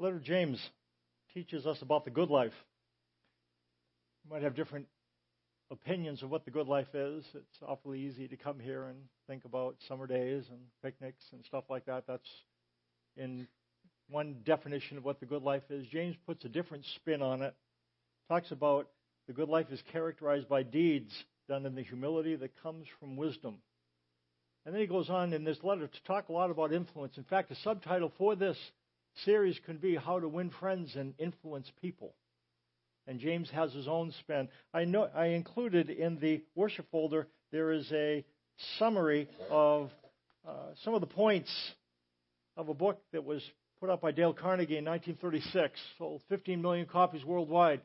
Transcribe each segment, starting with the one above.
Letter James teaches us about the good life. We might have different opinions of what the good life is. It's awfully easy to come here and think about summer days and picnics and stuff like that. That's in one definition of what the good life is. James puts a different spin on it. Talks about the good life is characterized by deeds done in the humility that comes from wisdom. And then he goes on in this letter to talk a lot about influence. In fact, the subtitle for this series can be How to Win Friends and Influence People. And James has his own spin. I know I included in the worship folder there is a summary of uh, some of the points of a book that was put out by Dale Carnegie in 1936, sold 15 million copies worldwide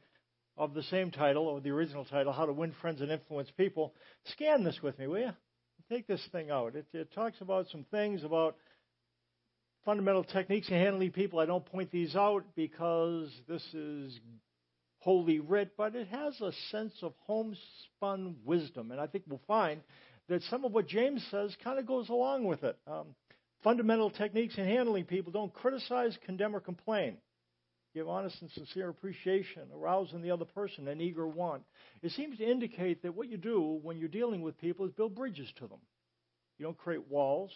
of the same title, or the original title, How to Win Friends and Influence People. Scan this with me, will you? Take this thing out. It, it talks about some things about fundamental techniques in handling people. I don't point these out because this is holy writ, but it has a sense of homespun wisdom. And I think we'll find that some of what James says kind of goes along with it. Um, fundamental techniques in handling people don't criticize, condemn, or complain. Give honest and sincere appreciation, arouse in the other person an eager want. It seems to indicate that what you do when you're dealing with people is build bridges to them. You don't create walls,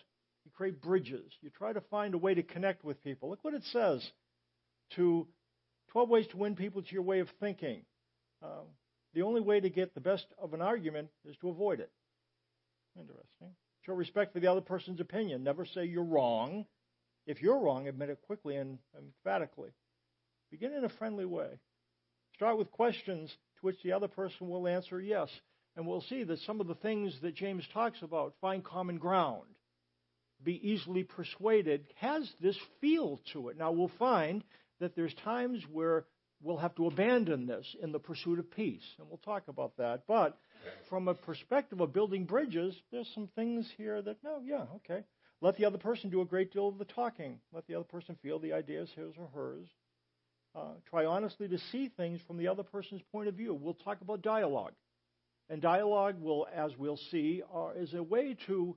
you create bridges. You try to find a way to connect with people. Look what it says to 12 ways to win people to your way of thinking. Uh, the only way to get the best of an argument is to avoid it. Interesting. Show respect for the other person's opinion. Never say you're wrong. If you're wrong, admit it quickly and emphatically. Begin in a friendly way. Start with questions to which the other person will answer yes. And we'll see that some of the things that James talks about, find common ground, be easily persuaded, has this feel to it. Now, we'll find that there's times where we'll have to abandon this in the pursuit of peace, and we'll talk about that. But from a perspective of building bridges, there's some things here that, no, yeah, okay. Let the other person do a great deal of the talking. Let the other person feel the ideas his or hers. Uh, try honestly to see things from the other person's point of view. We'll talk about dialogue. And dialogue will, as we'll see, is a way to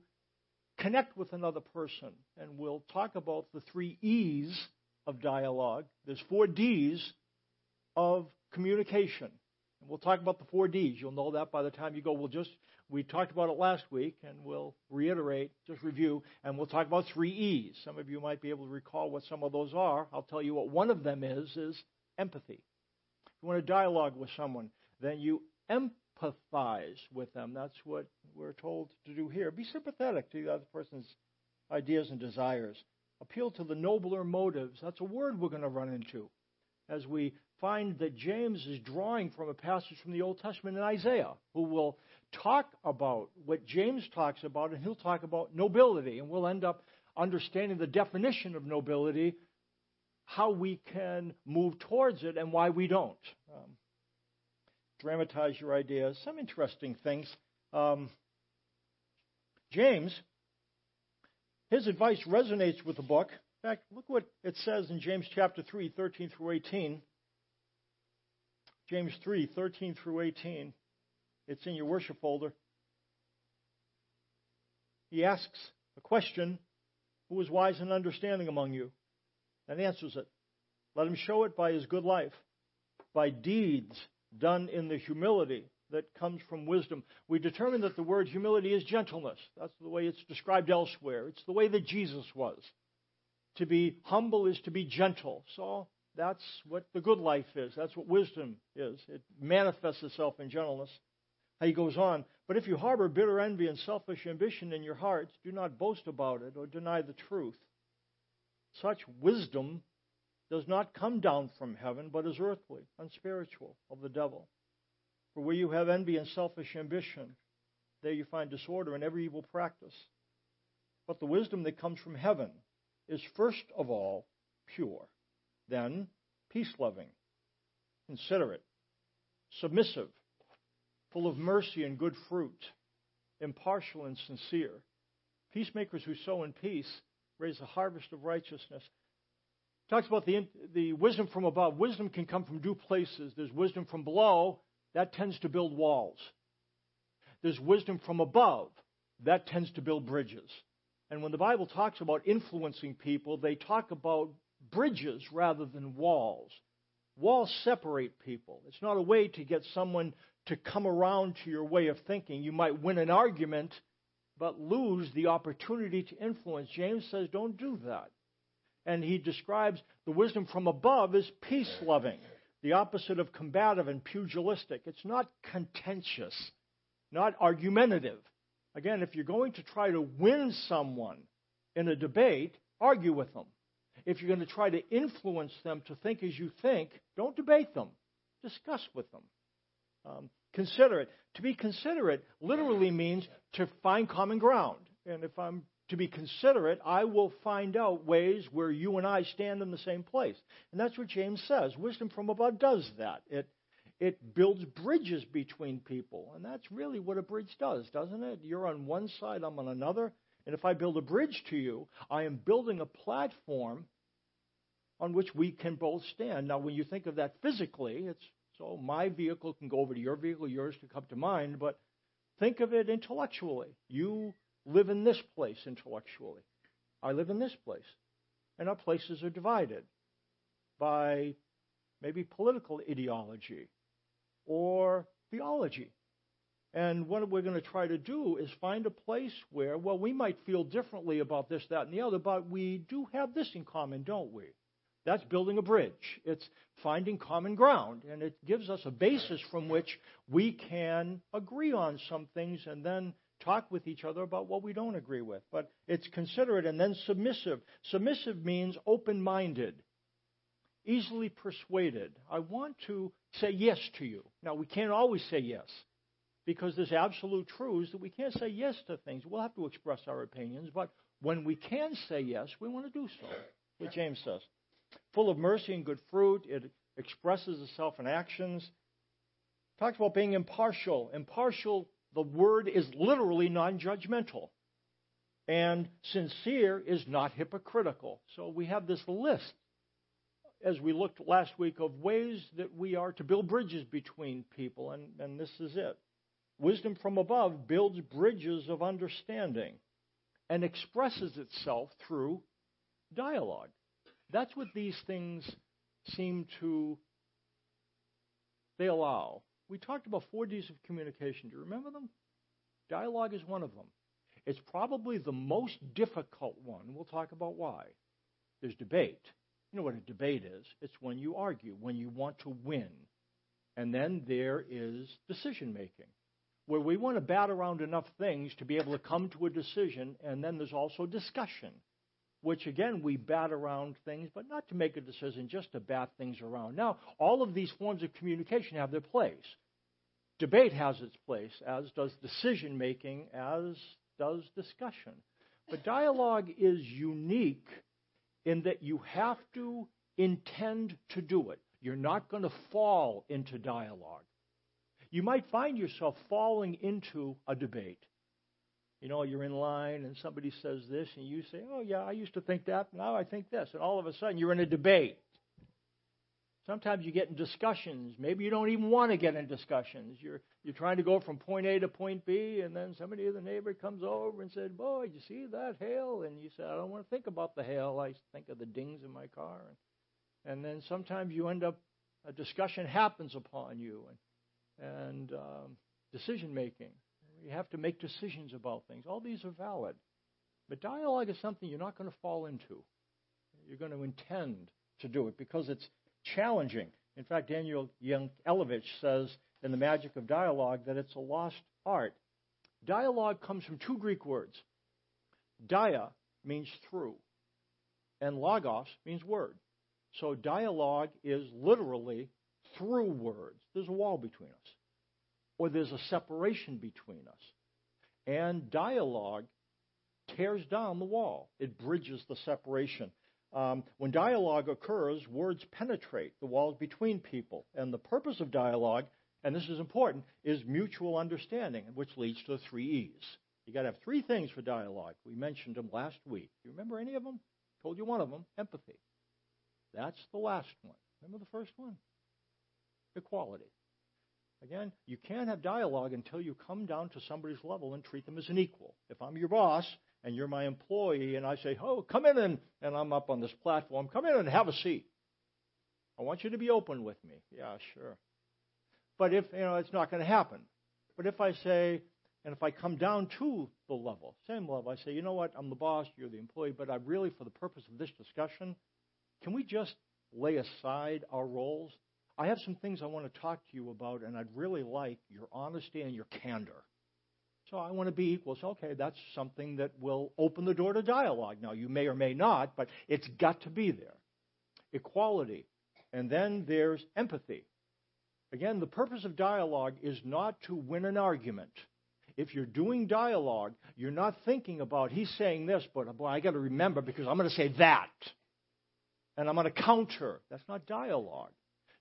connect with another person. And we'll talk about the three E's of dialogue. There's four D's of communication. And we'll talk about the four D's. You'll know that by the time you go. We'll just we talked about it last week, and we'll reiterate, just review, and we'll talk about three E's. Some of you might be able to recall what some of those are. I'll tell you what one of them is: is empathy. If you want to dialogue with someone, then you empathize with them. That's what we're told to do here. Be sympathetic to the other person's ideas and desires. Appeal to the nobler motives. That's a word we're going to run into as we find that James is drawing from a passage from the Old Testament in Isaiah, who will talk about what James talks about, and he'll talk about nobility, and we'll end up understanding the definition of nobility, how we can move towards it, and why we don't. Um, dramatize your ideas. Some interesting things. Um, James, his advice resonates with the book. In fact, look what it says in James chapter 3, 13 through 18. James 3, 13 through 18. It's in your worship folder. He asks a question Who is wise and understanding among you? And answers it. Let him show it by his good life, by deeds done in the humility that comes from wisdom. We determine that the word humility is gentleness. That's the way it's described elsewhere. It's the way that Jesus was. To be humble is to be gentle. So that's what the good life is. That's what wisdom is. It manifests itself in gentleness. He goes on, but if you harbor bitter envy and selfish ambition in your hearts, do not boast about it or deny the truth. Such wisdom does not come down from heaven, but is earthly, unspiritual, of the devil. For where you have envy and selfish ambition, there you find disorder and every evil practice. But the wisdom that comes from heaven is first of all pure, then peace loving, considerate, submissive full of mercy and good fruit, impartial and sincere. Peacemakers who sow in peace raise a harvest of righteousness. Talks about the, the wisdom from above. Wisdom can come from two places. There's wisdom from below, that tends to build walls. There's wisdom from above, that tends to build bridges. And when the Bible talks about influencing people, they talk about bridges rather than walls. Walls separate people. It's not a way to get someone to come around to your way of thinking. You might win an argument, but lose the opportunity to influence. James says, don't do that. And he describes the wisdom from above as peace loving, the opposite of combative and pugilistic. It's not contentious, not argumentative. Again, if you're going to try to win someone in a debate, argue with them. If you're going to try to influence them to think as you think, don't debate them. Discuss with them. Um, considerate. To be considerate literally means to find common ground. And if I'm to be considerate, I will find out ways where you and I stand in the same place. And that's what James says. Wisdom from above does that. It it builds bridges between people. And that's really what a bridge does, doesn't it? You're on one side, I'm on another. And if I build a bridge to you, I am building a platform on which we can both stand. Now, when you think of that physically, it's so my vehicle can go over to your vehicle, yours can come to mine, but think of it intellectually. You live in this place intellectually. I live in this place. And our places are divided by maybe political ideology or theology. And what we're going to try to do is find a place where, well, we might feel differently about this, that, and the other, but we do have this in common, don't we? That's building a bridge. It's finding common ground. And it gives us a basis from which we can agree on some things and then talk with each other about what we don't agree with. But it's considerate and then submissive. Submissive means open minded, easily persuaded. I want to say yes to you. Now, we can't always say yes because there's absolute truths that we can't say yes to things. We'll have to express our opinions, but when we can say yes, we want to do so. What James says. Full of mercy and good fruit, it expresses itself in actions. Talks about being impartial. Impartial, the word is literally non judgmental. And sincere is not hypocritical. So we have this list as we looked last week of ways that we are to build bridges between people, and, and this is it. Wisdom from above builds bridges of understanding and expresses itself through dialogue. That's what these things seem to they allow. We talked about four D's of communication. Do you remember them? Dialogue is one of them. It's probably the most difficult one. We'll talk about why. There's debate. You know what a debate is? It's when you argue, when you want to win. And then there is decision making where we want to bat around enough things to be able to come to a decision, and then there's also discussion, which again we bat around things, but not to make a decision, just to bat things around. Now, all of these forms of communication have their place. Debate has its place, as does decision making, as does discussion. But dialogue is unique in that you have to intend to do it. You're not going to fall into dialogue you might find yourself falling into a debate. You know, you're in line and somebody says this, and you say, Oh, yeah, I used to think that, now I think this. And all of a sudden, you're in a debate. Sometimes you get in discussions. Maybe you don't even want to get in discussions. You're, you're trying to go from point A to point B, and then somebody the neighbor comes over and said, Boy, you see that hail? And you say, I don't want to think about the hail. I think of the dings in my car. And, and then sometimes you end up, a discussion happens upon you. And and um, decision making. You have to make decisions about things. All these are valid. But dialogue is something you're not going to fall into. You're going to intend to do it because it's challenging. In fact, Daniel Yankelovich says in The Magic of Dialogue that it's a lost art. Dialogue comes from two Greek words. Dia means through, and logos means word. So dialogue is literally through words. There's a wall between us, or there's a separation between us. And dialogue tears down the wall, it bridges the separation. Um, when dialogue occurs, words penetrate the walls between people. And the purpose of dialogue, and this is important, is mutual understanding, which leads to the three E's. You've got to have three things for dialogue. We mentioned them last week. Do you remember any of them? Told you one of them empathy. That's the last one. Remember the first one? equality. Again, you can't have dialogue until you come down to somebody's level and treat them as an equal. If I'm your boss and you're my employee, and I say, oh, come in and, and I'm up on this platform, come in and have a seat. I want you to be open with me. Yeah, sure. But if, you know, it's not going to happen. But if I say, and if I come down to the level, same level, I say, you know what, I'm the boss, you're the employee, but I really, for the purpose of this discussion, can we just lay aside our roles? I have some things I want to talk to you about, and I'd really like your honesty and your candor. So I want to be equal. So, okay, that's something that will open the door to dialogue. Now, you may or may not, but it's got to be there. Equality. And then there's empathy. Again, the purpose of dialogue is not to win an argument. If you're doing dialogue, you're not thinking about, he's saying this, but boy, I got to remember because I'm going to say that. And I'm going to counter. That's not dialogue.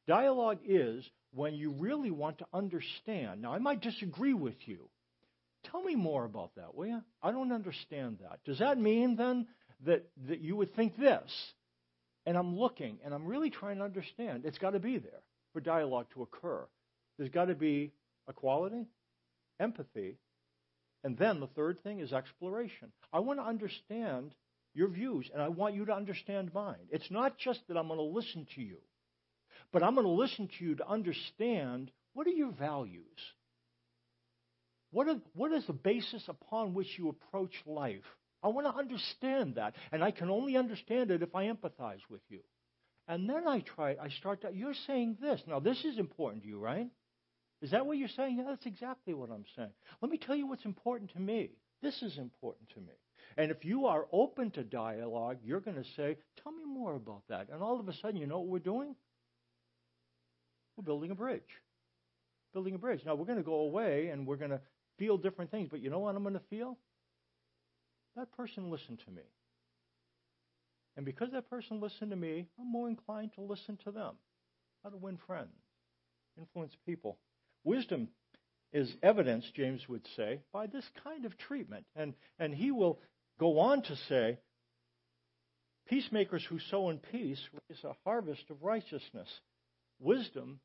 Dialogue is when you really want to understand. Now, I might disagree with you. Tell me more about that, will you? I don't understand that. Does that mean then that, that you would think this? And I'm looking and I'm really trying to understand. It's got to be there for dialogue to occur. There's got to be equality, empathy, and then the third thing is exploration. I want to understand your views, and I want you to understand mine. It's not just that I'm going to listen to you, but I'm going to listen to you to understand what are your values? What, are, what is the basis upon which you approach life? I want to understand that, and I can only understand it if I empathize with you. And then I try, I start to, you're saying this. Now, this is important to you, right? Is that what you're saying? Yeah, that's exactly what I'm saying. Let me tell you what's important to me. This is important to me. And if you are open to dialogue, you're going to say, Tell me more about that. And all of a sudden, you know what we're doing? We're building a bridge. Building a bridge. Now, we're going to go away and we're going to feel different things. But you know what I'm going to feel? That person listened to me. And because that person listened to me, I'm more inclined to listen to them. How to win friends, influence people. Wisdom is evidenced, James would say, by this kind of treatment. And, and he will go on to say, Peacemakers who sow in peace raise a harvest of righteousness. Wisdom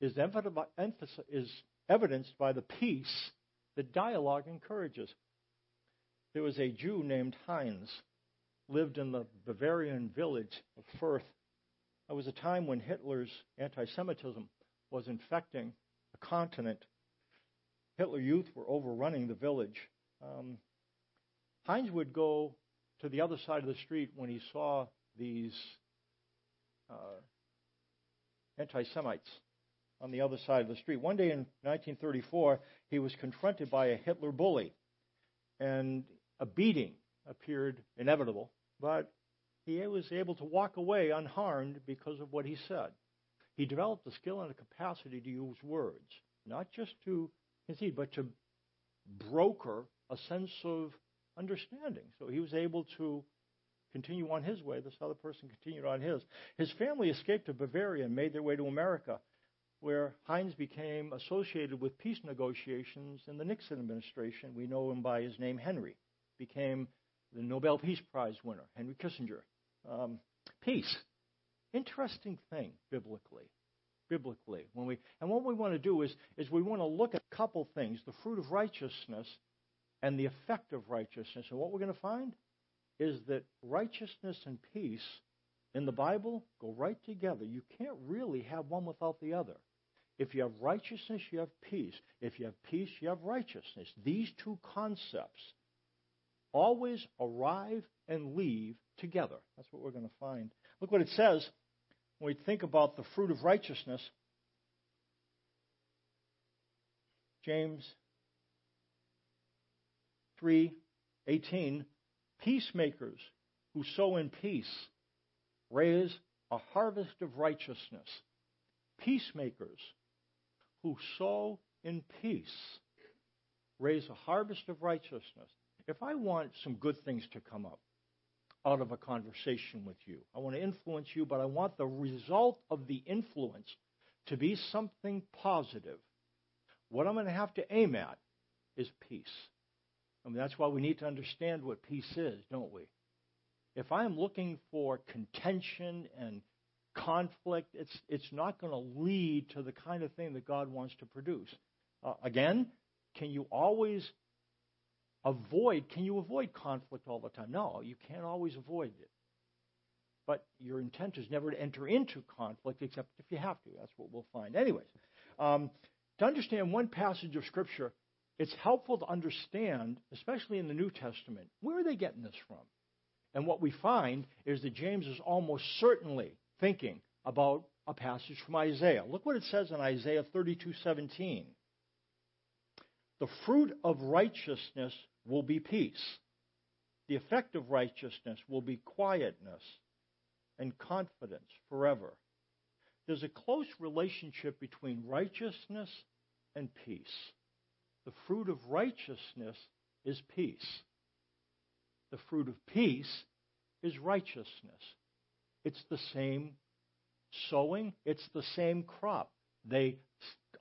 is, is evidenced by the peace that dialogue encourages. There was a Jew named Heinz, lived in the Bavarian village of Fürth. There was a time when Hitler's anti Semitism was infecting a continent. Hitler Youth were overrunning the village. Um, Heinz would go to the other side of the street when he saw these uh, anti Semites on the other side of the street. One day in 1934, he was confronted by a Hitler bully. And a beating appeared inevitable, but he was able to walk away unharmed because of what he said. He developed a skill and a capacity to use words, not just to concede, but to broker a sense of understanding. So he was able to continue on his way. This other person continued on his. His family escaped to Bavaria and made their way to America, where Heinz became associated with peace negotiations in the Nixon administration. We know him by his name, Henry became the Nobel Peace Prize winner, Henry Kissinger. Um, peace. Interesting thing biblically. Biblically. When we and what we want to do is, is we want to look at a couple things, the fruit of righteousness and the effect of righteousness. And what we're going to find is that righteousness and peace in the Bible go right together. You can't really have one without the other. If you have righteousness, you have peace. If you have peace, you have righteousness. These two concepts always arrive and leave together. That's what we're going to find. Look what it says when we think about the fruit of righteousness. James 3:18 Peacemakers who sow in peace raise a harvest of righteousness. Peacemakers who sow in peace raise a harvest of righteousness if I want some good things to come up out of a conversation with you, I want to influence you, but I want the result of the influence to be something positive. What I'm going to have to aim at is peace. I mean, that's why we need to understand what peace is, don't we? If I'm looking for contention and conflict, it's, it's not going to lead to the kind of thing that God wants to produce. Uh, again, can you always avoid, can you avoid conflict all the time? No, you can't always avoid it. But your intent is never to enter into conflict except if you have to. That's what we'll find. Anyways, um, to understand one passage of Scripture, it's helpful to understand, especially in the New Testament, where are they getting this from? And what we find is that James is almost certainly thinking about a passage from Isaiah. Look what it says in Isaiah 32:17. The fruit of righteousness will be peace. The effect of righteousness will be quietness and confidence forever. There's a close relationship between righteousness and peace. The fruit of righteousness is peace. The fruit of peace is righteousness. It's the same sowing, it's the same crop. They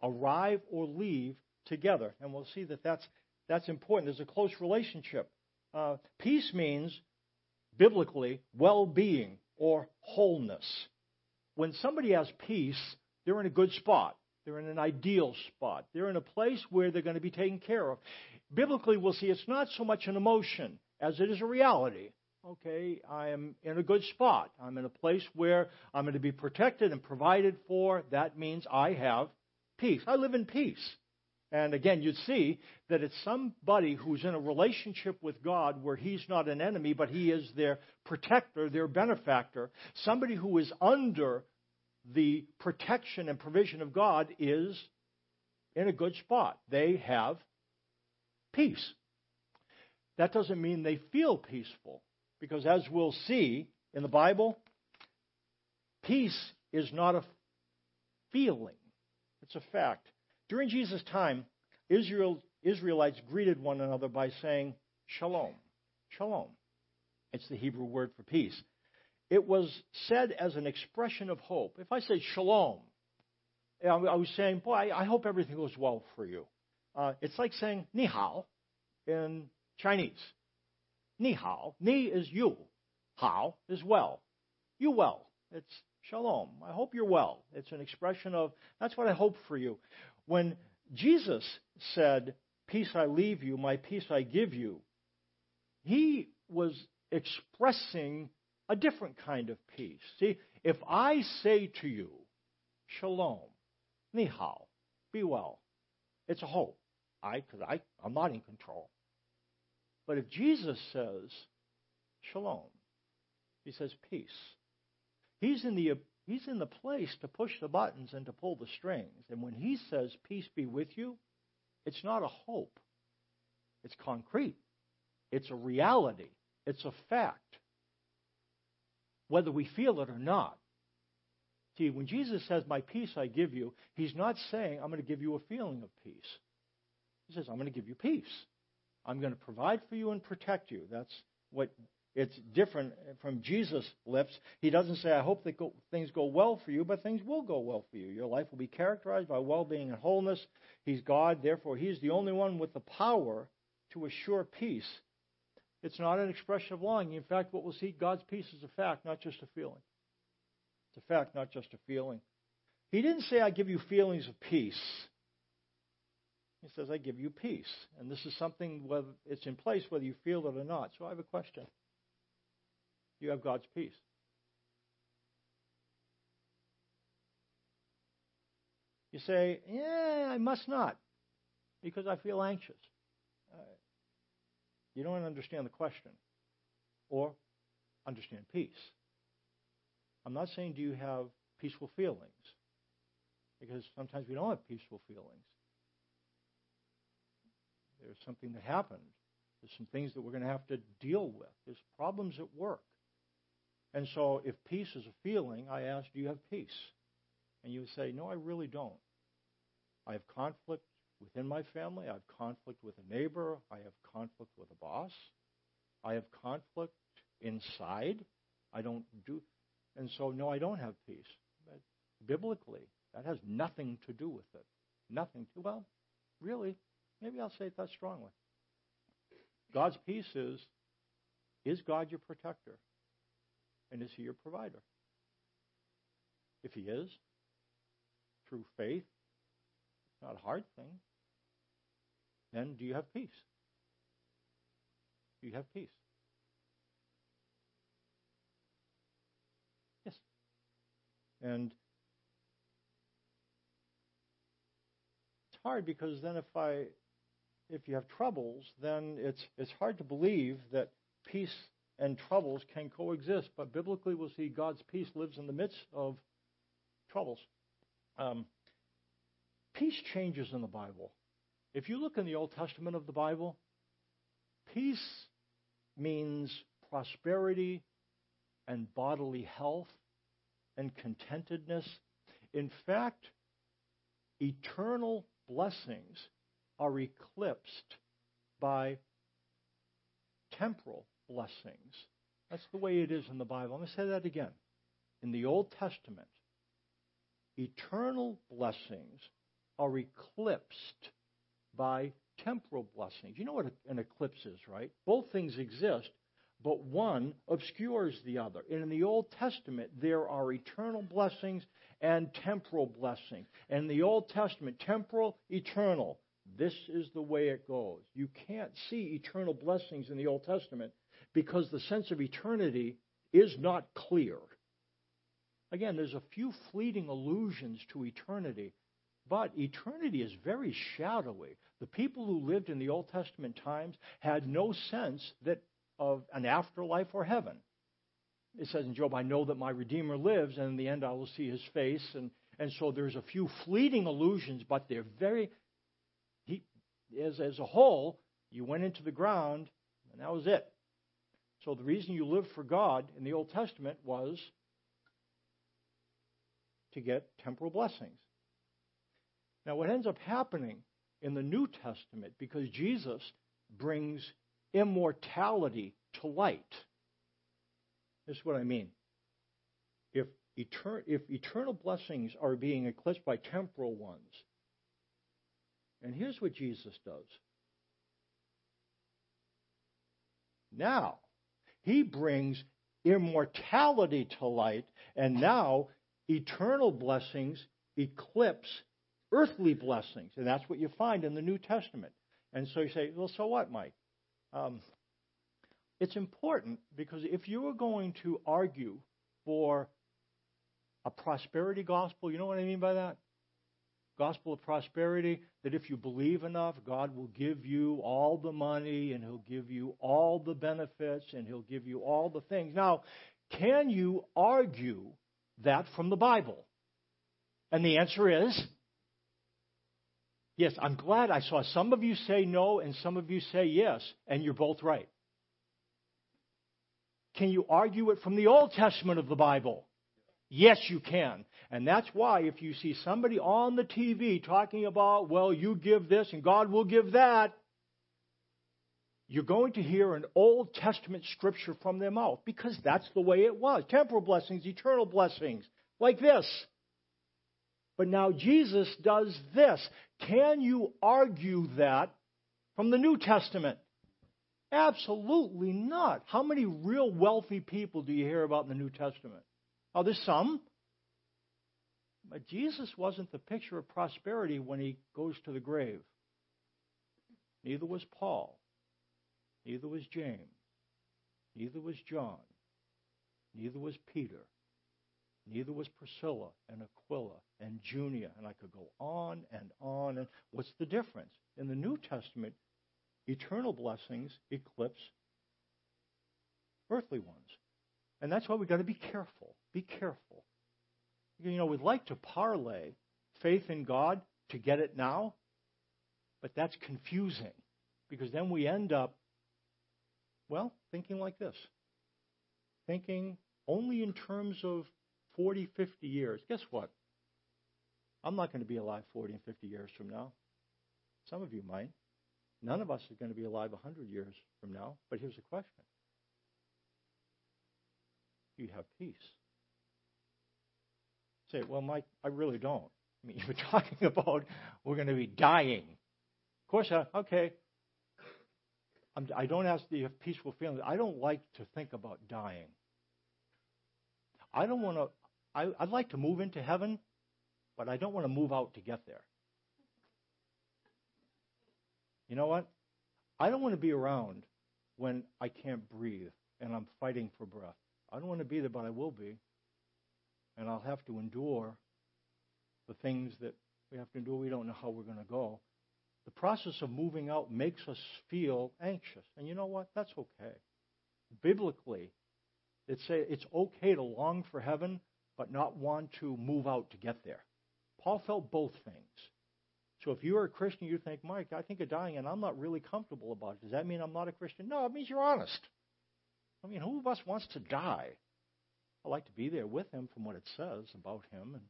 arrive or leave together. And we'll see that that's, that's important. There's a close relationship. Uh, peace means, biblically, well being or wholeness. When somebody has peace, they're in a good spot. They're in an ideal spot. They're in a place where they're going to be taken care of. Biblically, we'll see it's not so much an emotion as it is a reality. Okay, I am in a good spot. I'm in a place where I'm going to be protected and provided for. That means I have peace. I live in peace. And again, you'd see that it's somebody who's in a relationship with God where he's not an enemy, but he is their protector, their benefactor. Somebody who is under the protection and provision of God is in a good spot. They have peace. That doesn't mean they feel peaceful, because as we'll see in the Bible, peace is not a feeling, it's a fact. During Jesus' time, Israel, Israelites greeted one another by saying, Shalom. Shalom. It's the Hebrew word for peace. It was said as an expression of hope. If I say shalom, I was saying, boy, I hope everything goes well for you. Uh, it's like saying ni hao in Chinese. Ni hao. Ni is you. Hao is well. You well. It's shalom. I hope you're well. It's an expression of, that's what I hope for you. When Jesus said, Peace I leave you, my peace I give you, he was expressing a different kind of peace. See, if I say to you, Shalom, Ni hao, be well, it's a hope. I, because I, I'm not in control. But if Jesus says, Shalom, he says peace. He's in the He's in the place to push the buttons and to pull the strings. And when he says, Peace be with you, it's not a hope. It's concrete. It's a reality. It's a fact. Whether we feel it or not. See, when Jesus says, My peace I give you, he's not saying, I'm going to give you a feeling of peace. He says, I'm going to give you peace. I'm going to provide for you and protect you. That's what it's different from Jesus' lips. He doesn't say, I hope that go, things go well for you, but things will go well for you. Your life will be characterized by well being and wholeness. He's God, therefore, He's the only one with the power to assure peace. It's not an expression of longing. In fact, what we'll see, God's peace is a fact, not just a feeling. It's a fact, not just a feeling. He didn't say, I give you feelings of peace. He says, I give you peace. And this is something, whether it's in place whether you feel it or not. So I have a question you have God's peace. You say, yeah, I must not, because I feel anxious. Uh, you don't understand the question or understand peace. I'm not saying do you have peaceful feelings, because sometimes we don't have peaceful feelings. There's something that happened. There's some things that we're going to have to deal with. There's problems at work. And so, if peace is a feeling, I ask, Do you have peace? And you would say, No, I really don't. I have conflict within my family. I have conflict with a neighbor. I have conflict with a boss. I have conflict inside. I don't do. And so, no, I don't have peace. But biblically, that has nothing to do with it. Nothing to. Well, really, maybe I'll say it that strongly. God's peace is is God your protector? And is He your provider? If He is, through faith, it's not a hard thing, then do you have peace? you have peace. Yes. And it's hard because then if I if you have troubles, then it's it's hard to believe that peace and troubles can coexist. But biblically, we'll see God's peace lives in the midst of troubles. Um, peace changes in the Bible. If you look in the Old Testament of the Bible, peace means prosperity and bodily health and contentedness. In fact, eternal blessings are eclipsed by temporal blessings. That's the way it is in the Bible. I'm going to say that again. In the Old Testament, eternal blessings are eclipsed by temporal blessings. You know what an eclipse is, right? Both things exist, but one obscures the other. And in the Old Testament, there are eternal blessings and temporal blessings. And in the Old Testament, temporal, eternal. This is the way it goes. You can't see eternal blessings in the Old Testament because the sense of eternity is not clear. Again, there's a few fleeting allusions to eternity, but eternity is very shadowy. The people who lived in the Old Testament times had no sense that of an afterlife or heaven. It says in Job, I know that my Redeemer lives, and in the end I will see his face. And, and so there's a few fleeting allusions, but they're very, as, as a whole, you went into the ground, and that was it. So the reason you lived for God in the Old Testament was to get temporal blessings. Now, what ends up happening in the New Testament, because Jesus brings immortality to light, this is what I mean. If, etern- if eternal blessings are being eclipsed by temporal ones, and here's what Jesus does. Now, he brings immortality to light, and now eternal blessings eclipse earthly blessings. And that's what you find in the New Testament. And so you say, well, so what, Mike? Um, it's important because if you are going to argue for a prosperity gospel, you know what I mean by that? Gospel of prosperity that if you believe enough, God will give you all the money and He'll give you all the benefits and He'll give you all the things. Now, can you argue that from the Bible? And the answer is yes. I'm glad I saw some of you say no and some of you say yes, and you're both right. Can you argue it from the Old Testament of the Bible? Yes, you can. And that's why if you see somebody on the TV talking about, well, you give this and God will give that, you're going to hear an Old Testament scripture from their mouth because that's the way it was. Temporal blessings, eternal blessings, like this. But now Jesus does this. Can you argue that from the New Testament? Absolutely not. How many real wealthy people do you hear about in the New Testament? Oh, there's some. But Jesus wasn't the picture of prosperity when he goes to the grave. Neither was Paul. Neither was James. Neither was John. Neither was Peter. Neither was Priscilla and Aquila and Junia. And I could go on and on. And what's the difference? In the New Testament, eternal blessings eclipse earthly ones. And that's why we've got to be careful. Be careful. You know, we'd like to parlay faith in God to get it now, but that's confusing because then we end up, well, thinking like this. Thinking only in terms of 40, 50 years. Guess what? I'm not going to be alive 40 and 50 years from now. Some of you might. None of us are going to be alive 100 years from now. But here's the question you have peace? say, well, Mike, I really don't. I mean, you were talking about we're going to be dying. Of course, uh, okay. I'm, I do not ask that you have peaceful feelings. I don't like to think about dying. I don't want to. I, I'd like to move into heaven, but I don't want to move out to get there. You know what? I don't want to be around when I can't breathe and I'm fighting for breath. I don't want to be there, but I will be. And I'll have to endure the things that we have to endure. We don't know how we're going to go. The process of moving out makes us feel anxious. And you know what? That's okay. Biblically, it's, a, it's okay to long for heaven, but not want to move out to get there. Paul felt both things. So if you're a Christian, you think, Mike, I think of dying and I'm not really comfortable about it. Does that mean I'm not a Christian? No, it means you're honest. I mean, who of us wants to die? I like to be there with him from what it says about him. And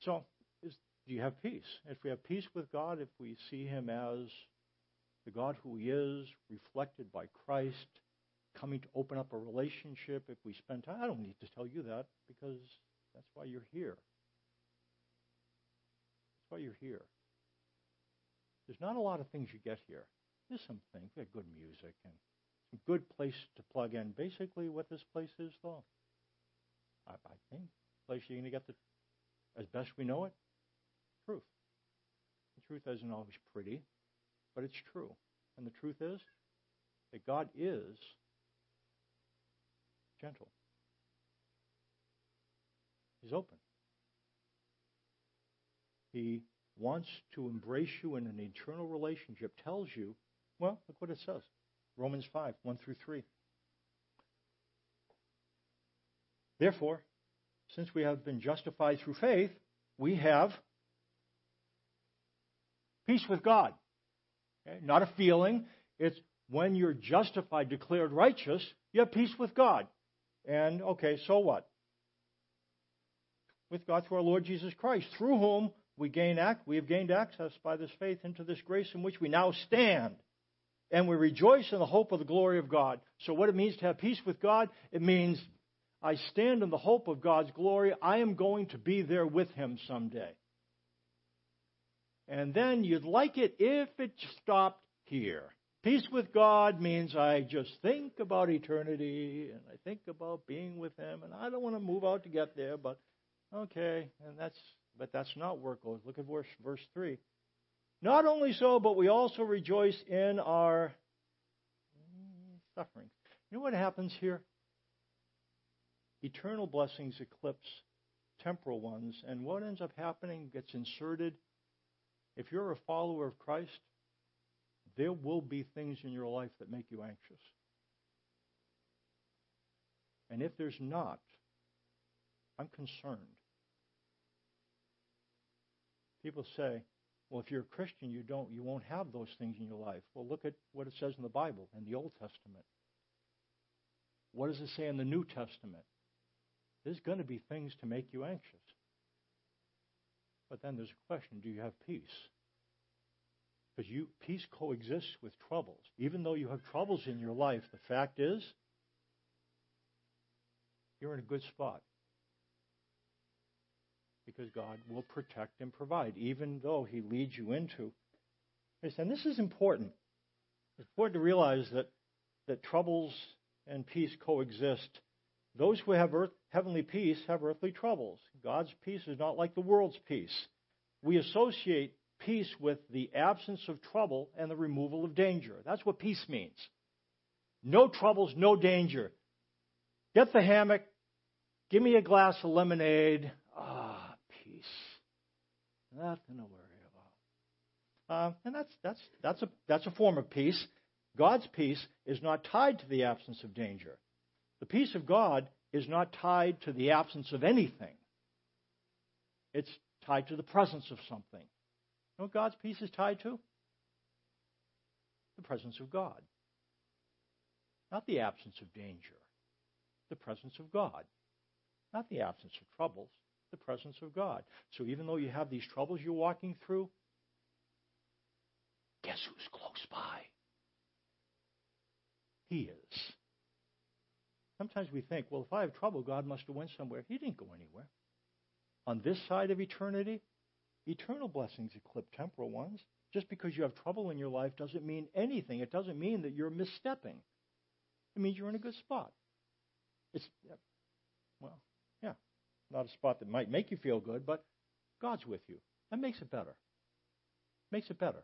so, is, do you have peace? If we have peace with God, if we see him as the God who he is, reflected by Christ, coming to open up a relationship, if we spend time, I don't need to tell you that because that's why you're here That's why you're here. There's not a lot of things you get here. There's some things. We have good music and good place to plug in. Basically, what this place is, though, I, I think, place you're going to get the, as best we know it, truth. The truth isn't always pretty, but it's true. And the truth is that God is gentle. He's open. He wants to embrace you in an eternal relationship, tells you, well, look what it says Romans 5, 1 through 3. Therefore, since we have been justified through faith, we have peace with God. Okay? Not a feeling. It's when you're justified, declared righteous, you have peace with God. And, okay, so what? With God through our Lord Jesus Christ, through whom we gain act, we have gained access by this faith into this grace in which we now stand. And we rejoice in the hope of the glory of God. So what it means to have peace with God, it means I stand in the hope of God's glory. I am going to be there with him someday. And then you'd like it if it stopped here. Peace with God means I just think about eternity and I think about being with Him, and I don't want to move out to get there, but okay, and that's but that's not where it goes. Look at verse, verse 3. Not only so, but we also rejoice in our sufferings. You know what happens here? Eternal blessings eclipse temporal ones, and what ends up happening gets inserted. If you're a follower of Christ, there will be things in your life that make you anxious. And if there's not, I'm concerned. People say, well, if you're a Christian, you don't, you won't have those things in your life. Well, look at what it says in the Bible, in the Old Testament. What does it say in the New Testament? There's going to be things to make you anxious. But then there's a question: Do you have peace? Because you peace coexists with troubles. Even though you have troubles in your life, the fact is you're in a good spot because God will protect and provide, even though He leads you into. And this is important. It's important to realize that, that troubles and peace coexist. Those who have earth, heavenly peace have earthly troubles. God's peace is not like the world's peace. We associate peace with the absence of trouble and the removal of danger. That's what peace means. No troubles, no danger. Get the hammock. Give me a glass of lemonade. Nothing to worry about. Uh, and that's, that's, that's, a, that's a form of peace. God's peace is not tied to the absence of danger. The peace of God is not tied to the absence of anything. It's tied to the presence of something. You know what God's peace is tied to? The presence of God. Not the absence of danger. The presence of God. Not the absence of troubles the presence of God. So even though you have these troubles you're walking through, guess who's close by? He is. Sometimes we think, well, if I have trouble, God must have went somewhere. He didn't go anywhere. On this side of eternity, eternal blessings eclipse temporal ones. Just because you have trouble in your life doesn't mean anything. It doesn't mean that you're misstepping. It means you're in a good spot. It's not a spot that might make you feel good, but God's with you. That makes it better. Makes it better.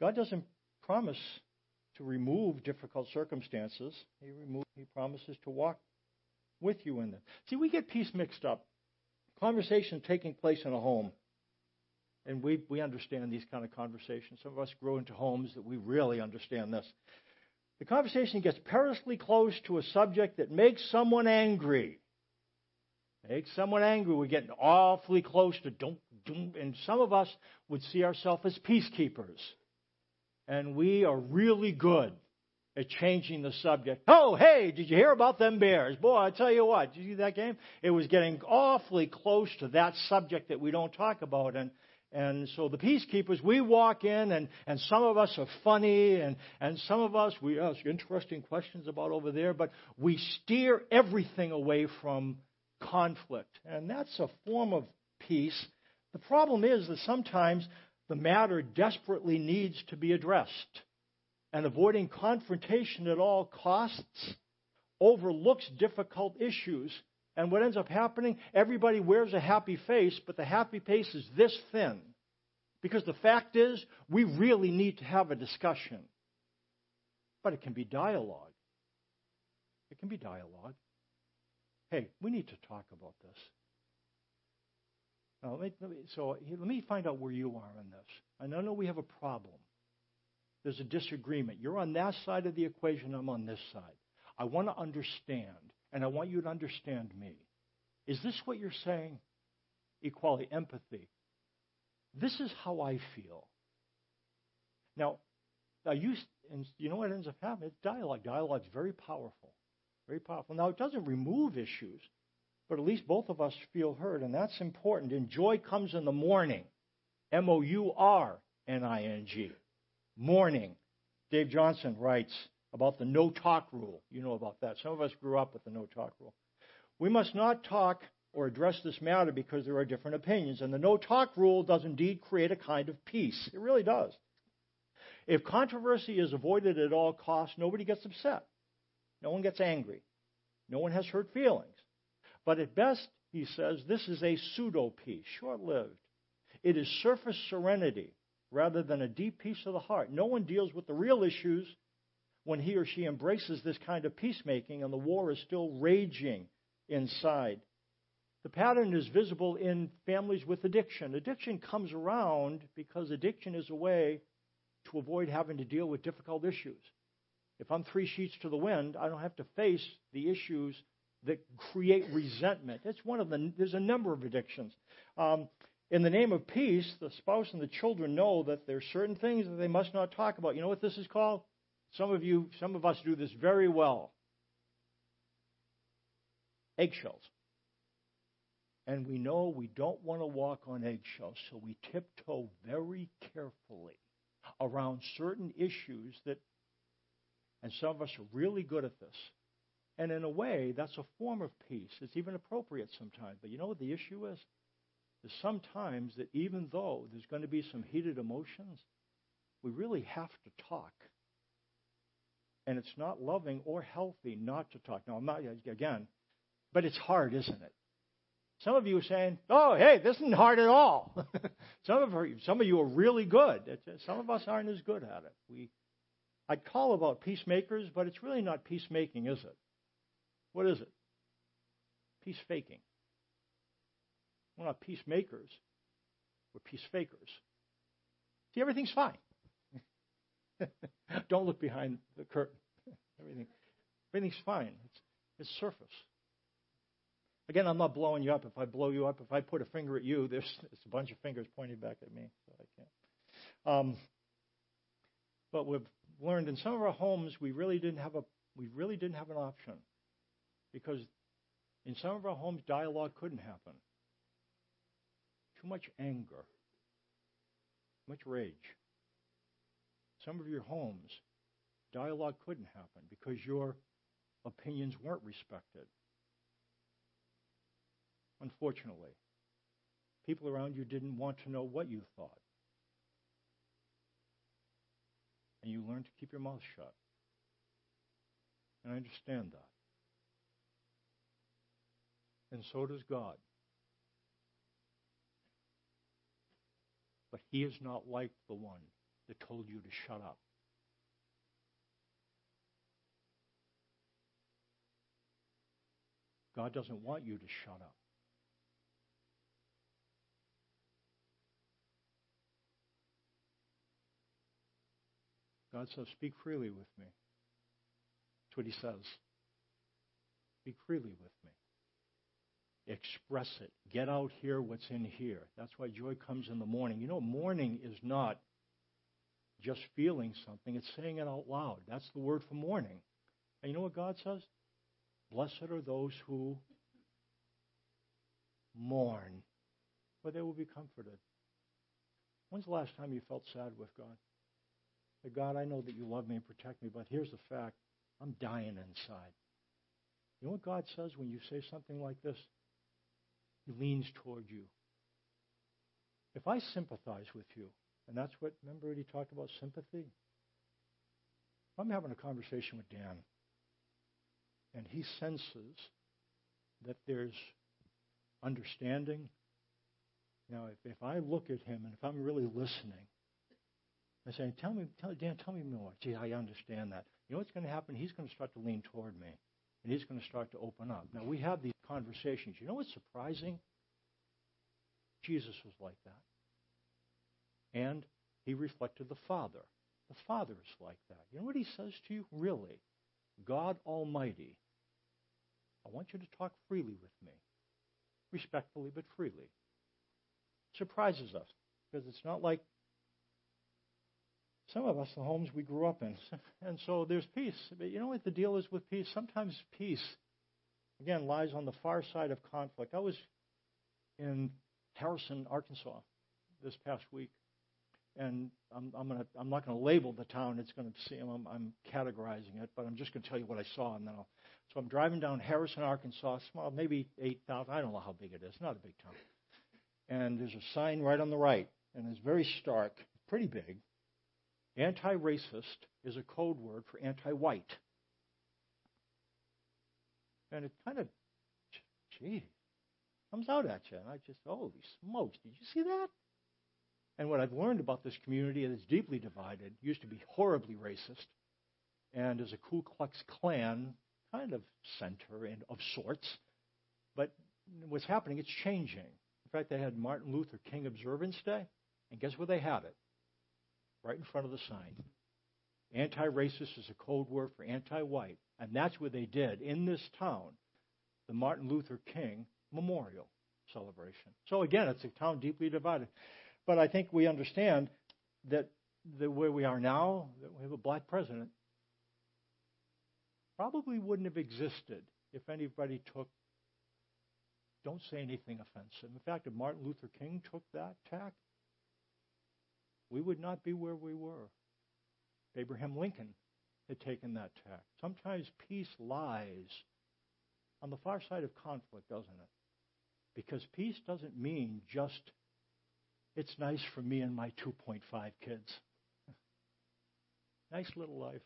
God doesn't promise to remove difficult circumstances. He, remove, he promises to walk with you in them. See, we get peace mixed up. Conversation taking place in a home. And we, we understand these kind of conversations. Some of us grow into homes that we really understand this. The conversation gets perilously close to a subject that makes someone angry. Makes someone angry. We're getting awfully close to don't, don't, and some of us would see ourselves as peacekeepers. And we are really good at changing the subject. Oh, hey, did you hear about them bears? Boy, I tell you what, did you see that game? It was getting awfully close to that subject that we don't talk about. And and so the peacekeepers, we walk in, and, and some of us are funny, and, and some of us, we ask interesting questions about over there, but we steer everything away from conflict. And that's a form of peace. The problem is that sometimes the matter desperately needs to be addressed. And avoiding confrontation at all costs overlooks difficult issues and what ends up happening, everybody wears a happy face, but the happy face is this thin. Because the fact is, we really need to have a discussion. But it can be dialogue. It can be dialogue. Hey, we need to talk about this. Now, let let me, so let me find out where you are in this. I know we have a problem. There's a disagreement. You're on that side of the equation, I'm on this side. I want to understand and I want you to understand me. Is this what you're saying? Equality, empathy. This is how I feel. Now, now you, and you know what ends up happening? It's dialogue. Dialogue is very powerful. Very powerful. Now, it doesn't remove issues, but at least both of us feel heard, and that's important. And joy comes in the morning. M O U R N I N G. Morning. Dave Johnson writes, about the no talk rule. You know about that. Some of us grew up with the no talk rule. We must not talk or address this matter because there are different opinions. And the no talk rule does indeed create a kind of peace. It really does. If controversy is avoided at all costs, nobody gets upset. No one gets angry. No one has hurt feelings. But at best, he says, this is a pseudo peace, short lived. It is surface serenity rather than a deep peace of the heart. No one deals with the real issues when he or she embraces this kind of peacemaking and the war is still raging inside. The pattern is visible in families with addiction. Addiction comes around because addiction is a way to avoid having to deal with difficult issues. If I'm three sheets to the wind, I don't have to face the issues that create resentment. It's one of the, there's a number of addictions. Um, in the name of peace, the spouse and the children know that there are certain things that they must not talk about. You know what this is called? Some of you, some of us do this very well. Eggshells. And we know we don't want to walk on eggshells, so we tiptoe very carefully around certain issues that, and some of us are really good at this. And in a way, that's a form of peace. It's even appropriate sometimes. But you know what the issue is? Is sometimes that even though there's going to be some heated emotions, we really have to talk and it's not loving or healthy not to talk. Now, I'm not, again, but it's hard, isn't it? Some of you are saying, oh, hey, this isn't hard at all. some, of you, some of you are really good. Some of us aren't as good at it. We, I'd call about peacemakers, but it's really not peacemaking, is it? What is it? Peace faking. We're not peacemakers. We're peace fakers. See, everything's fine. Don't look behind the curtain. Everything, everything's fine. It's, it's surface. Again, I'm not blowing you up. If I blow you up, if I put a finger at you, there's, there's a bunch of fingers pointing back at me. So I can't. Um, but we've learned in some of our homes we really didn't have a we really didn't have an option because in some of our homes dialogue couldn't happen. Too much anger, much rage some of your homes, dialogue couldn't happen because your opinions weren't respected. Unfortunately, people around you didn't want to know what you thought. and you learn to keep your mouth shut. And I understand that. And so does God. But He is not like the one that told you to shut up. God doesn't want you to shut up. God says, Speak freely with me. That's what he says. Speak freely with me. Express it. Get out here what's in here. That's why joy comes in the morning. You know, mourning is not just feeling something, it's saying it out loud. That's the word for mourning. And you know what God says? Blessed are those who mourn, for they will be comforted. When's the last time you felt sad with God? God, I know that you love me and protect me, but here's the fact I'm dying inside. You know what God says when you say something like this? He leans toward you. If I sympathize with you, and that's what, remember he talked about sympathy? I'm having a conversation with Dan, and he senses that there's understanding. Now, if, if I look at him and if I'm really listening, I say, tell me, tell, Dan, tell me more. Gee, I understand that. You know what's going to happen? He's going to start to lean toward me, and he's going to start to open up. Now, we have these conversations. You know what's surprising? Jesus was like that. And he reflected the Father. The Father is like that. You know what he says to you? Really? God Almighty, I want you to talk freely with me. Respectfully, but freely. Surprises us because it's not like some of us, the homes we grew up in. And so there's peace. But you know what the deal is with peace? Sometimes peace, again, lies on the far side of conflict. I was in Harrison, Arkansas this past week. And I'm, I'm, gonna, I'm not going to label the town. It's going to see. I'm, I'm categorizing it, but I'm just going to tell you what I saw, and then I'll. So I'm driving down Harrison, Arkansas, small, maybe 8,000. I don't know how big it is. Not a big town. And there's a sign right on the right, and it's very stark, pretty big. Anti racist is a code word for anti white. And it kind of, gee, comes out at you. And I just, holy smokes, did you see that? And what I've learned about this community is deeply divided, used to be horribly racist, and is a Ku Klux Klan kind of center and of sorts. But what's happening, it's changing. In fact, they had Martin Luther King Observance Day, and guess where they had it? Right in front of the sign. Anti racist is a code word for anti white. And that's what they did in this town, the Martin Luther King Memorial celebration. So again, it's a town deeply divided. But I think we understand that the where we are now, that we have a black president, probably wouldn't have existed if anybody took don't say anything offensive. In fact, if Martin Luther King took that tack, we would not be where we were. Abraham Lincoln had taken that tack. Sometimes peace lies on the far side of conflict, doesn't it? Because peace doesn't mean just, it's nice for me and my 2.5 kids. nice little life,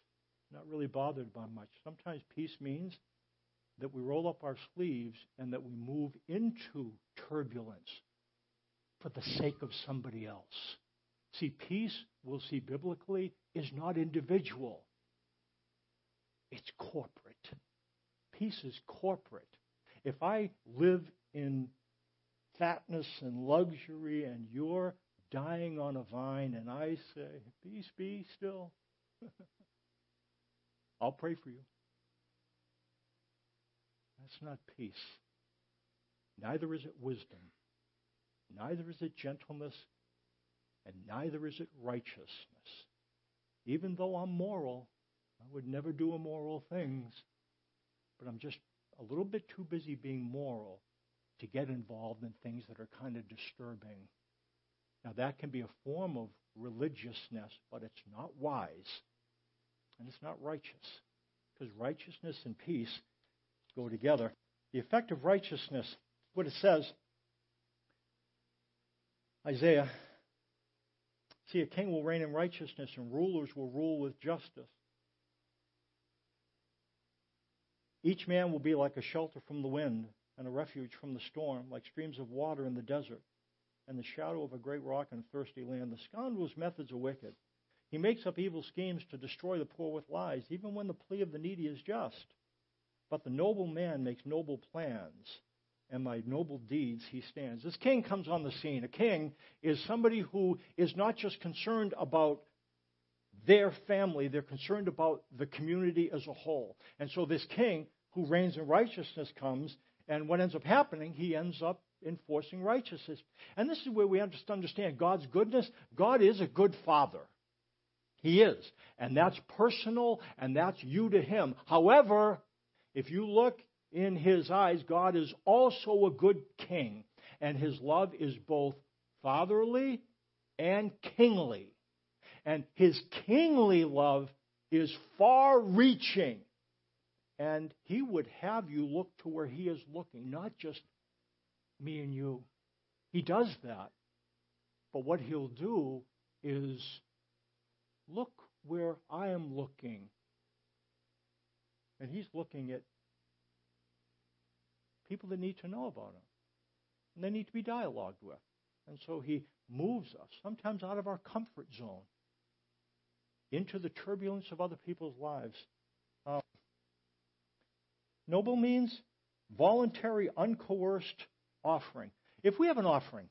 not really bothered by much. Sometimes peace means that we roll up our sleeves and that we move into turbulence for the sake of somebody else. See, peace, we'll see biblically, is not individual, it's corporate. Peace is corporate. If I live in fatness and luxury and you're dying on a vine and I say, Peace be still, I'll pray for you. That's not peace. Neither is it wisdom. Neither is it gentleness and neither is it righteousness. Even though I'm moral, I would never do immoral things, but I'm just a little bit too busy being moral to get involved in things that are kind of disturbing. Now, that can be a form of religiousness, but it's not wise and it's not righteous because righteousness and peace go together. The effect of righteousness, what it says, Isaiah See, a king will reign in righteousness, and rulers will rule with justice. Each man will be like a shelter from the wind and a refuge from the storm, like streams of water in the desert and the shadow of a great rock in a thirsty land. The scoundrel's methods are wicked. He makes up evil schemes to destroy the poor with lies, even when the plea of the needy is just. But the noble man makes noble plans, and my noble deeds he stands. This king comes on the scene. A king is somebody who is not just concerned about their family, they're concerned about the community as a whole. And so this king who reigns in righteousness comes, and what ends up happening, he ends up enforcing righteousness. And this is where we have to understand God's goodness. God is a good father. He is. And that's personal, and that's you to him. However, if you look in his eyes, God is also a good king, and his love is both fatherly and kingly. And his kingly love is far reaching. And he would have you look to where he is looking, not just me and you. He does that. But what he'll do is look where I am looking. And he's looking at people that need to know about him. And they need to be dialogued with. And so he moves us, sometimes out of our comfort zone, into the turbulence of other people's lives. Um, noble means voluntary, uncoerced offering. If we have an offering,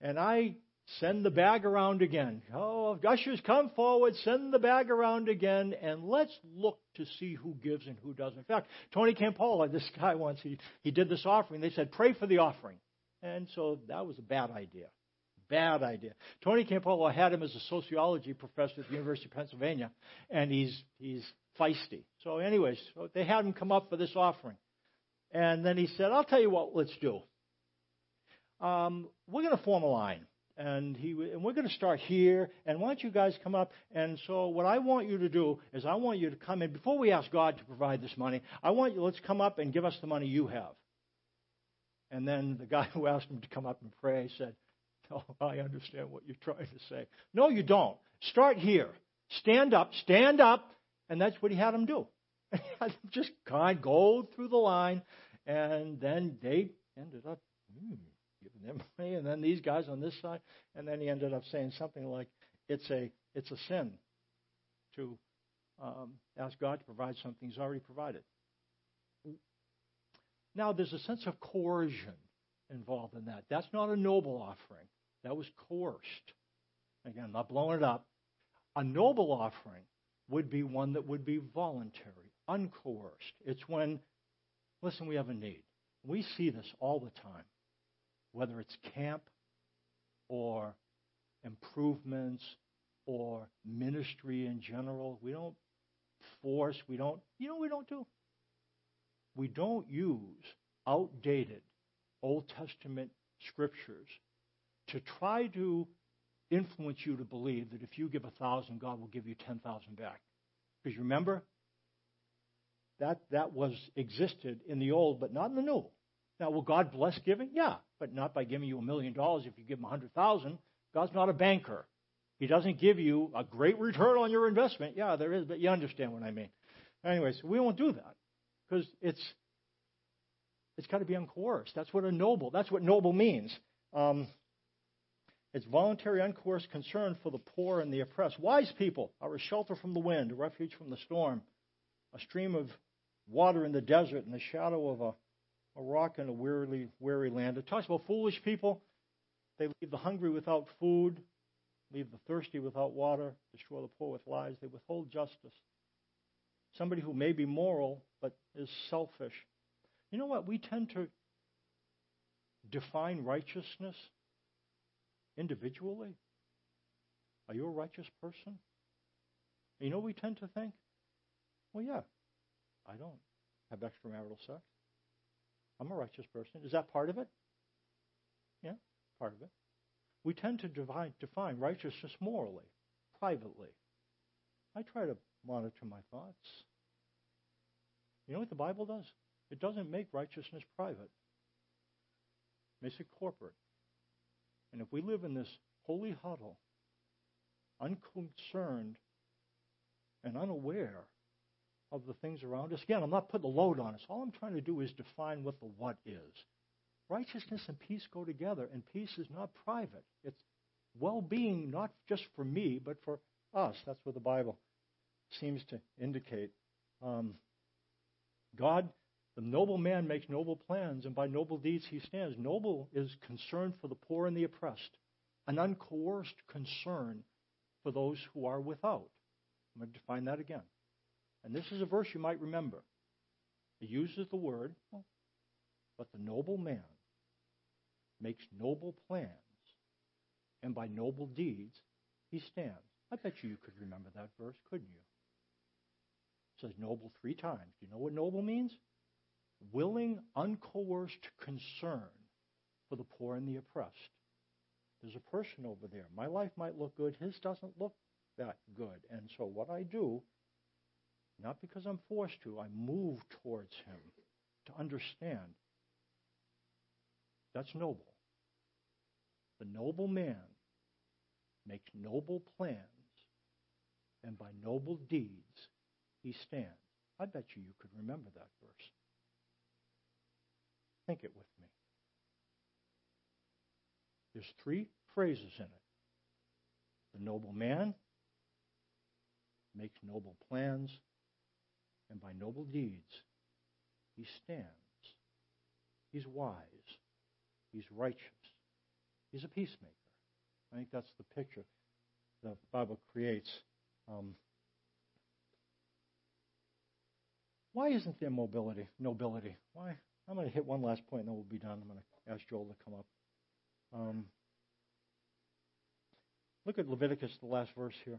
and I send the bag around again, oh, ushers, come forward, send the bag around again, and let's look to see who gives and who doesn't. In fact, Tony Campolo, this guy once, he, he did this offering. They said, pray for the offering. And so that was a bad idea. Bad idea. Tony Campolo had him as a sociology professor at the University of Pennsylvania, and he's he's feisty. So, anyways, so they had him come up for this offering. And then he said, I'll tell you what, let's do. Um, we're going to form a line. And, he, and we're going to start here. And why don't you guys come up? And so, what I want you to do is, I want you to come in. Before we ask God to provide this money, I want you, let's come up and give us the money you have. And then the guy who asked him to come up and pray said, Oh, I understand what you're trying to say. No, you don't. Start here. Stand up, stand up. And that's what he had him do. just kind of go through the line, and then they ended up hmm, giving them money, and then these guys on this side, and then he ended up saying something like, "It's a it's a sin to um, ask God to provide something He's already provided." Now, there's a sense of coercion involved in that. That's not a noble offering. That was coerced. Again, I'm not blowing it up. A noble offering would be one that would be voluntary, uncoerced. It's when, listen, we have a need. We see this all the time, whether it's camp or improvements or ministry in general. We don't force, we don't, you know, we don't do. We don't use outdated Old Testament scriptures to try to influence you to believe that if you give a thousand, God will give you ten thousand back. Because remember, that that was existed in the old, but not in the new. Now, will God bless giving? Yeah, but not by giving you a million dollars if you give him a hundred thousand. God's not a banker. He doesn't give you a great return on your investment. Yeah, there is, but you understand what I mean. Anyways, we won't do that because it's it's got to be uncoerced. That's what a noble. That's what noble means. Um, it's voluntary, uncoerced concern for the poor and the oppressed. Wise people are a shelter from the wind, a refuge from the storm, a stream of water in the desert, and the shadow of a, a rock in a weary, weary land. It talks about foolish people. They leave the hungry without food, leave the thirsty without water, destroy the poor with lies. They withhold justice. Somebody who may be moral but is selfish. You know what? We tend to define righteousness individually? Are you a righteous person? You know, we tend to think, well, yeah, I don't have extramarital sex. I'm a righteous person. Is that part of it? Yeah, part of it. We tend to divide, define righteousness morally, privately. I try to monitor my thoughts. You know what the Bible does? It doesn't make righteousness private. It makes it corporate. And if we live in this holy huddle, unconcerned and unaware of the things around us, again, I'm not putting a load on us. All I'm trying to do is define what the what is. Righteousness and peace go together, and peace is not private. It's well being, not just for me, but for us. That's what the Bible seems to indicate. Um, God, the noble man makes noble plans, and by noble deeds he stands. Noble is concern for the poor and the oppressed, an uncoerced concern for those who are without. I'm going to define that again. And this is a verse you might remember. It uses the word, but the noble man makes noble plans, and by noble deeds he stands. I bet you you could remember that verse, couldn't you? It says noble three times. Do you know what noble means? Willing, uncoerced concern for the poor and the oppressed. There's a person over there. My life might look good. His doesn't look that good. And so what I do, not because I'm forced to, I move towards him to understand. That's noble. The noble man makes noble plans, and by noble deeds he stands. I bet you you could remember that verse. Think it with me. There's three phrases in it. The noble man makes noble plans, and by noble deeds he stands. He's wise. He's righteous. He's a peacemaker. I think that's the picture the Bible creates. Um, why isn't there mobility, nobility? Why? I'm going to hit one last point and then we'll be done. I'm going to ask Joel to come up. Um, look at Leviticus, the last verse here.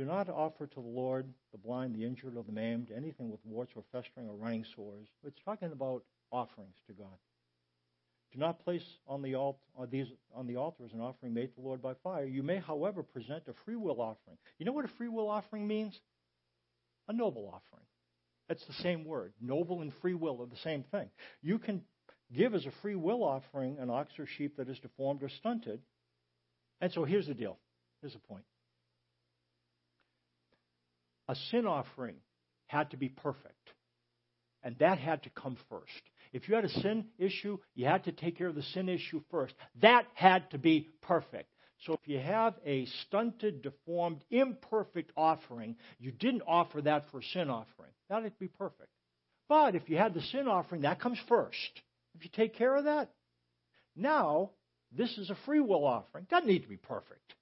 Do not offer to the Lord the blind, the injured, or the maimed, anything with warts or festering or running sores. It's talking about offerings to God. Do not place on the, alt, on, these, on the altar as an offering made to the Lord by fire. You may, however, present a free will offering. You know what a free will offering means? A noble offering. That's the same word. Noble and free will are the same thing. You can give as a free will offering an ox or sheep that is deformed or stunted. And so here's the deal. Here's the point. A sin offering had to be perfect. And that had to come first. If you had a sin issue, you had to take care of the sin issue first. That had to be perfect. So if you have a stunted, deformed, imperfect offering, you didn't offer that for sin offering. That would be perfect. But if you had the sin offering, that comes first. If you take care of that, now this is a free will offering. Doesn't need to be perfect.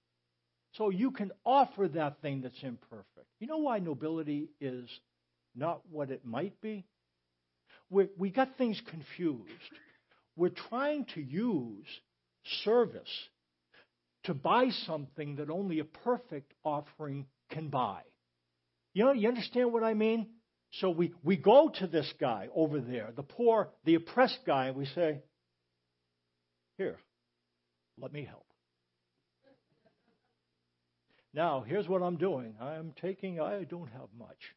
So you can offer that thing that's imperfect. You know why nobility is not what it might be? we we got things confused. We're trying to use service to buy something that only a perfect offering can buy. You know, you understand what I mean? So we, we go to this guy over there, the poor, the oppressed guy, and we say, Here, let me help. Now, here's what I'm doing. I'm taking, I don't have much.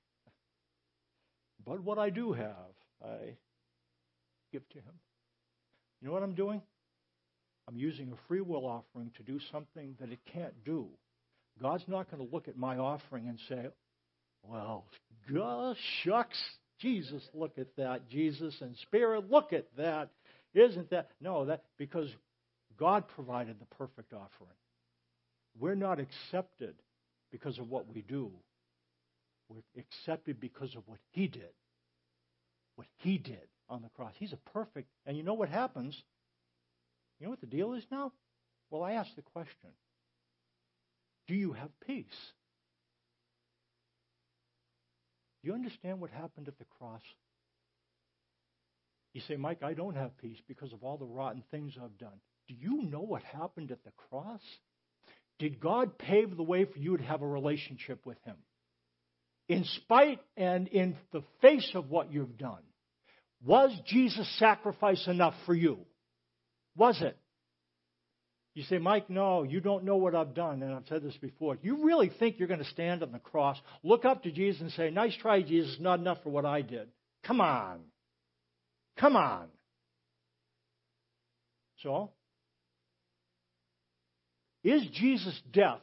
But what I do have, I give to Him. You know what I'm doing? I'm using a free will offering to do something that it can't do. God's not going to look at my offering and say, well, gosh, shucks, Jesus, look at that. Jesus and Spirit, look at that. Isn't that? No, that because God provided the perfect offering. We're not accepted because of what we do. We're accepted because of what He did what he did on the cross. He's a perfect. And you know what happens? You know what the deal is now? Well, I ask the question Do you have peace? Do you understand what happened at the cross? You say, Mike, I don't have peace because of all the rotten things I've done. Do you know what happened at the cross? Did God pave the way for you to have a relationship with Him? In spite and in the face of what you've done, was Jesus' sacrifice enough for you? Was it? You say, Mike, no, you don't know what I've done. And I've said this before. You really think you're going to stand on the cross, look up to Jesus, and say, Nice try, Jesus, not enough for what I did. Come on. Come on. So, is Jesus' death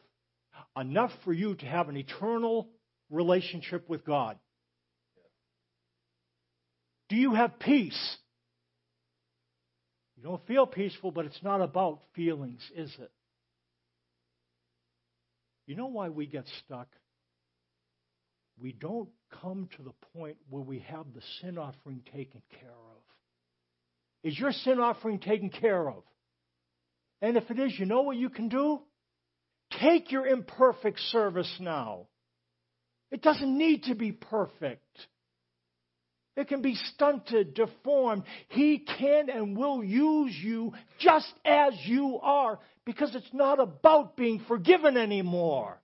enough for you to have an eternal relationship with God? Do you have peace? You don't feel peaceful, but it's not about feelings, is it? You know why we get stuck? we don't come to the point where we have the sin offering taken care of. Is your sin offering taken care of? And if it is, you know what you can do? Take your imperfect service now. It doesn't need to be perfect. It can be stunted, deformed. He can and will use you just as you are because it's not about being forgiven anymore.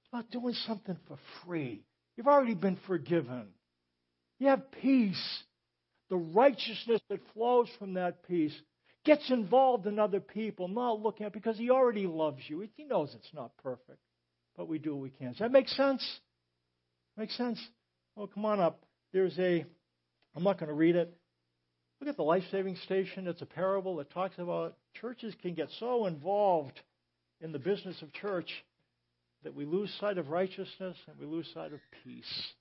It's about doing something for free. You've already been forgiven. You have peace. The righteousness that flows from that peace gets involved in other people, not looking at because he already loves you. He knows it's not perfect, but we do what we can. Does that make sense? Make sense? Oh, come on up. There's a, I'm not going to read it. Look at the life saving station. It's a parable that talks about churches can get so involved in the business of church that we lose sight of righteousness and we lose sight of peace.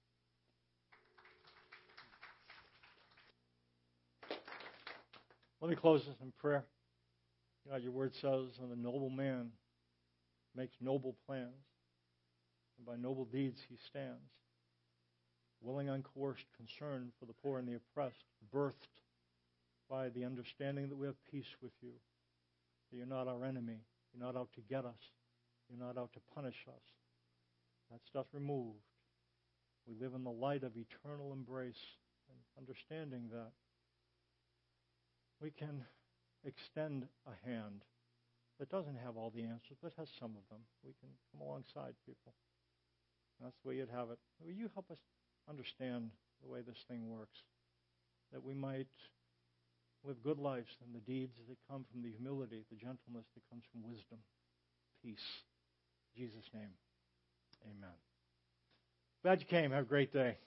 Let me close this in prayer. God, your word says, and the noble man makes noble plans, and by noble deeds he stands willing, uncoerced concern for the poor and the oppressed, birthed by the understanding that we have peace with you, that you're not our enemy, you're not out to get us, you're not out to punish us. That stuff removed. We live in the light of eternal embrace and understanding that we can extend a hand that doesn't have all the answers, but has some of them. We can come alongside people. That's the way you'd have it. Will you help us understand the way this thing works, that we might live good lives and the deeds that come from the humility, the gentleness that comes from wisdom, peace. In Jesus' name, amen. Glad you came. Have a great day.